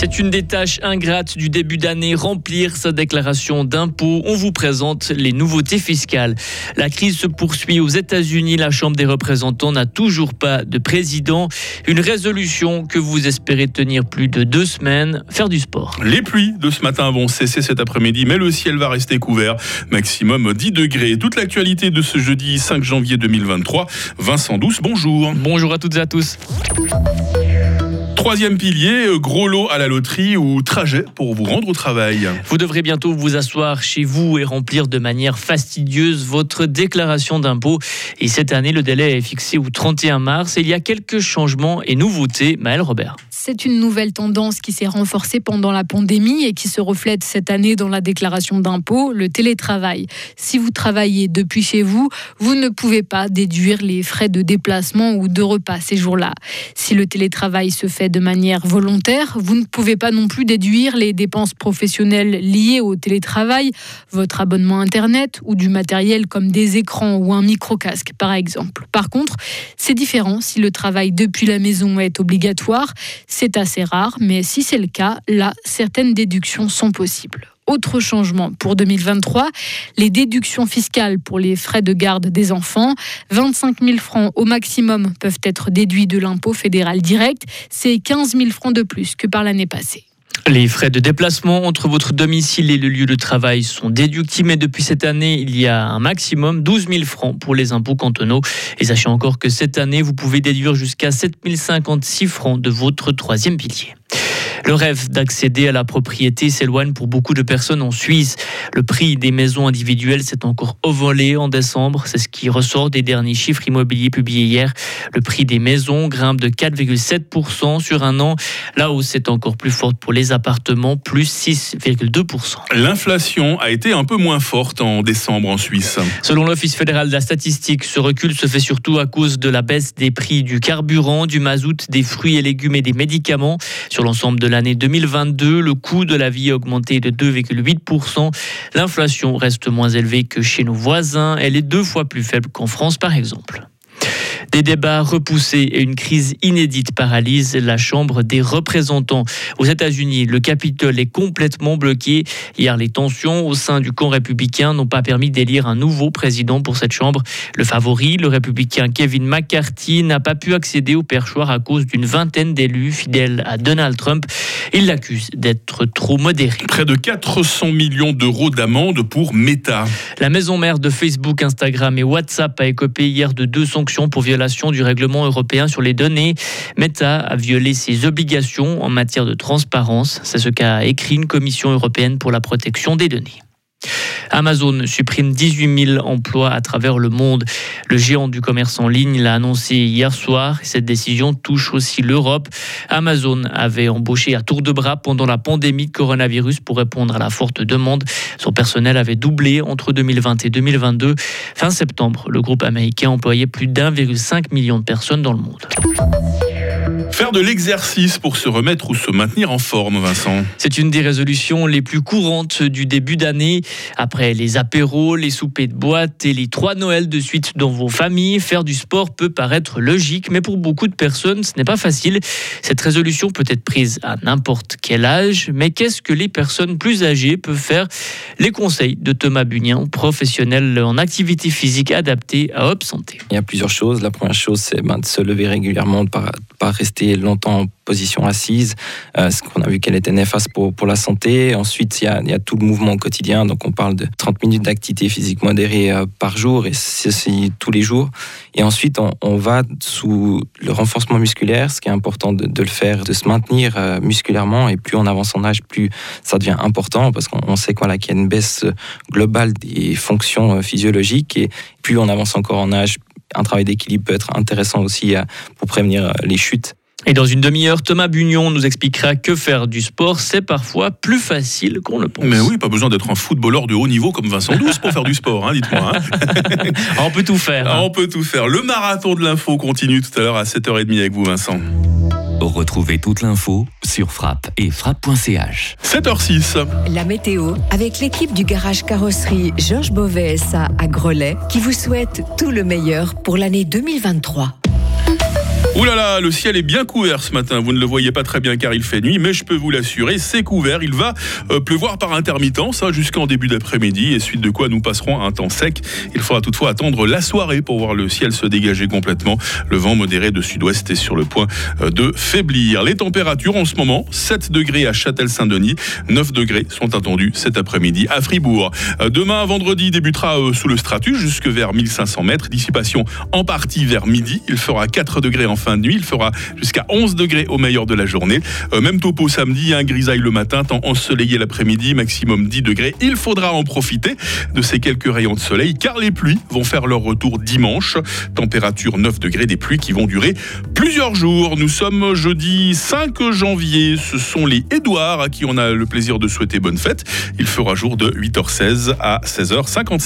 C'est une des tâches ingrates du début d'année, remplir sa déclaration d'impôt. On vous présente les nouveautés fiscales. La crise se poursuit aux États-Unis. La Chambre des représentants n'a toujours pas de président. Une résolution que vous espérez tenir plus de deux semaines, faire du sport. Les pluies de ce matin vont cesser cet après-midi, mais le ciel va rester couvert. Maximum 10 degrés. Toute l'actualité de ce jeudi 5 janvier 2023. Vincent Douce, bonjour. Bonjour à toutes et à tous. Troisième pilier, euh, gros lot à la loterie ou trajet pour vous rendre au travail. Vous devrez bientôt vous asseoir chez vous et remplir de manière fastidieuse votre déclaration d'impôt. Et cette année, le délai est fixé au 31 mars. Et il y a quelques changements et nouveautés. Maël Robert. C'est une nouvelle tendance qui s'est renforcée pendant la pandémie et qui se reflète cette année dans la déclaration d'impôt, le télétravail. Si vous travaillez depuis chez vous, vous ne pouvez pas déduire les frais de déplacement ou de repas ces jours-là. Si le télétravail se fait de manière volontaire, vous ne pouvez pas non plus déduire les dépenses professionnelles liées au télétravail, votre abonnement Internet ou du matériel comme des écrans ou un micro-casque par exemple. Par contre, c'est différent si le travail depuis la maison est obligatoire. C'est assez rare, mais si c'est le cas, là, certaines déductions sont possibles. Autre changement pour 2023, les déductions fiscales pour les frais de garde des enfants. 25 000 francs au maximum peuvent être déduits de l'impôt fédéral direct. C'est 15 000 francs de plus que par l'année passée. Les frais de déplacement entre votre domicile et le lieu de travail sont déductibles, mais depuis cette année, il y a un maximum 12 000 francs pour les impôts cantonaux. Et sachez encore que cette année, vous pouvez déduire jusqu'à 7 056 francs de votre troisième pilier. Le rêve d'accéder à la propriété s'éloigne pour beaucoup de personnes en Suisse. Le prix des maisons individuelles s'est encore envolé en décembre. C'est ce qui ressort des derniers chiffres immobiliers publiés hier. Le prix des maisons grimpe de 4,7% sur un an. La hausse est encore plus forte pour les appartements, plus 6,2%. L'inflation a été un peu moins forte en décembre en Suisse. Selon l'Office fédéral de la statistique, ce recul se fait surtout à cause de la baisse des prix du carburant, du mazout, des fruits et légumes et des médicaments. Sur l'ensemble de l'année 2022, le coût de la vie a augmenté de 2,8%. L'inflation reste moins élevée que chez nos voisins. Elle est deux fois plus faible qu'en France, par exemple. Des débats repoussés et une crise inédite paralysent la Chambre des représentants. Aux États-Unis, le Capitole est complètement bloqué. Hier, les tensions au sein du camp républicain n'ont pas permis d'élire un nouveau président pour cette Chambre. Le favori, le républicain Kevin McCarthy, n'a pas pu accéder au perchoir à cause d'une vingtaine d'élus fidèles à Donald Trump. Il l'accuse d'être trop modéré. Près de 400 millions d'euros d'amende pour Meta. La maison mère de Facebook, Instagram et WhatsApp a écopé hier de deux sanctions pour violation du règlement européen sur les données. Meta a violé ses obligations en matière de transparence. C'est ce qu'a écrit une commission européenne pour la protection des données. Amazon supprime 18 000 emplois à travers le monde. Le géant du commerce en ligne l'a annoncé hier soir. Cette décision touche aussi l'Europe. Amazon avait embauché à tour de bras pendant la pandémie de coronavirus pour répondre à la forte demande. Son personnel avait doublé entre 2020 et 2022. Fin septembre, le groupe américain employait plus d'1,5 million de personnes dans le monde. Faire de l'exercice pour se remettre ou se maintenir en forme, Vincent. C'est une des résolutions les plus courantes du début d'année. Après les apéros, les soupers de boîte et les trois Noëls de suite dans vos familles, faire du sport peut paraître logique, mais pour beaucoup de personnes, ce n'est pas facile. Cette résolution peut être prise à n'importe quel âge, mais qu'est-ce que les personnes plus âgées peuvent faire? Les conseils de Thomas Bunien, professionnel en activité physique adaptée à Hop Santé. Il y a plusieurs choses. La première chose, c'est ben, de se lever régulièrement, de ne pas, pas rester longtemps en position assise, euh, ce qu'on a vu qu'elle était néfaste pour, pour la santé. Ensuite, il y, a, tout le mouvement quotidien, donc on parle de 30 minutes d'activité physique modérée euh, par jour, et ceci tous les jours. Et ensuite, on, va sous le renforcement musculaire, ce qui est important de, le faire, de se maintenir euh, musculairement, et plus on avance en âge, plus ça devient important, parce qu'on sait qu'il y a une baisse globale des fonctions physiologiques, et plus on avance encore en âge, un travail d'équilibre peut être intéressant aussi pour prévenir les chutes. Et dans une demi-heure, Thomas Bugnon nous expliquera que faire du sport, c'est parfois plus facile qu'on le pense. Mais oui, pas besoin d'être un footballeur de haut niveau comme Vincent Douce pour faire du sport, hein, dites-moi. Hein. on peut tout faire. Hein. On peut tout faire. Le marathon de l'info continue tout à l'heure à 7h30 avec vous, Vincent. Retrouvez toute l'info sur frappe et frappe.ch. 7h06. La météo avec l'équipe du garage carrosserie Georges Beauvais SA à Grelais qui vous souhaite tout le meilleur pour l'année 2023. Ouh là là, le ciel est bien couvert ce matin. Vous ne le voyez pas très bien car il fait nuit, mais je peux vous l'assurer, c'est couvert. Il va euh, pleuvoir par intermittence hein, jusqu'en début d'après-midi et suite de quoi nous passerons un temps sec. Il faudra toutefois attendre la soirée pour voir le ciel se dégager complètement. Le vent modéré de sud-ouest est sur le point euh, de faiblir. Les températures en ce moment, 7 degrés à Châtel-Saint-Denis, 9 degrés sont attendus cet après-midi à Fribourg. Euh, demain, vendredi, débutera sous le stratus jusque vers 1500 mètres. Dissipation en partie vers midi. Il fera 4 degrés en fin de nuit. Il fera jusqu'à 11 degrés au meilleur de la journée. Euh, même topo samedi, un grisaille le matin, temps ensoleillé l'après-midi, maximum 10 degrés. Il faudra en profiter de ces quelques rayons de soleil car les pluies vont faire leur retour dimanche. Température 9 degrés, des pluies qui vont durer plusieurs jours. Nous sommes jeudi 5 janvier. Ce sont les Édouards à qui on a le plaisir de souhaiter bonne fête. Il fera jour de 8h16 à 16h55.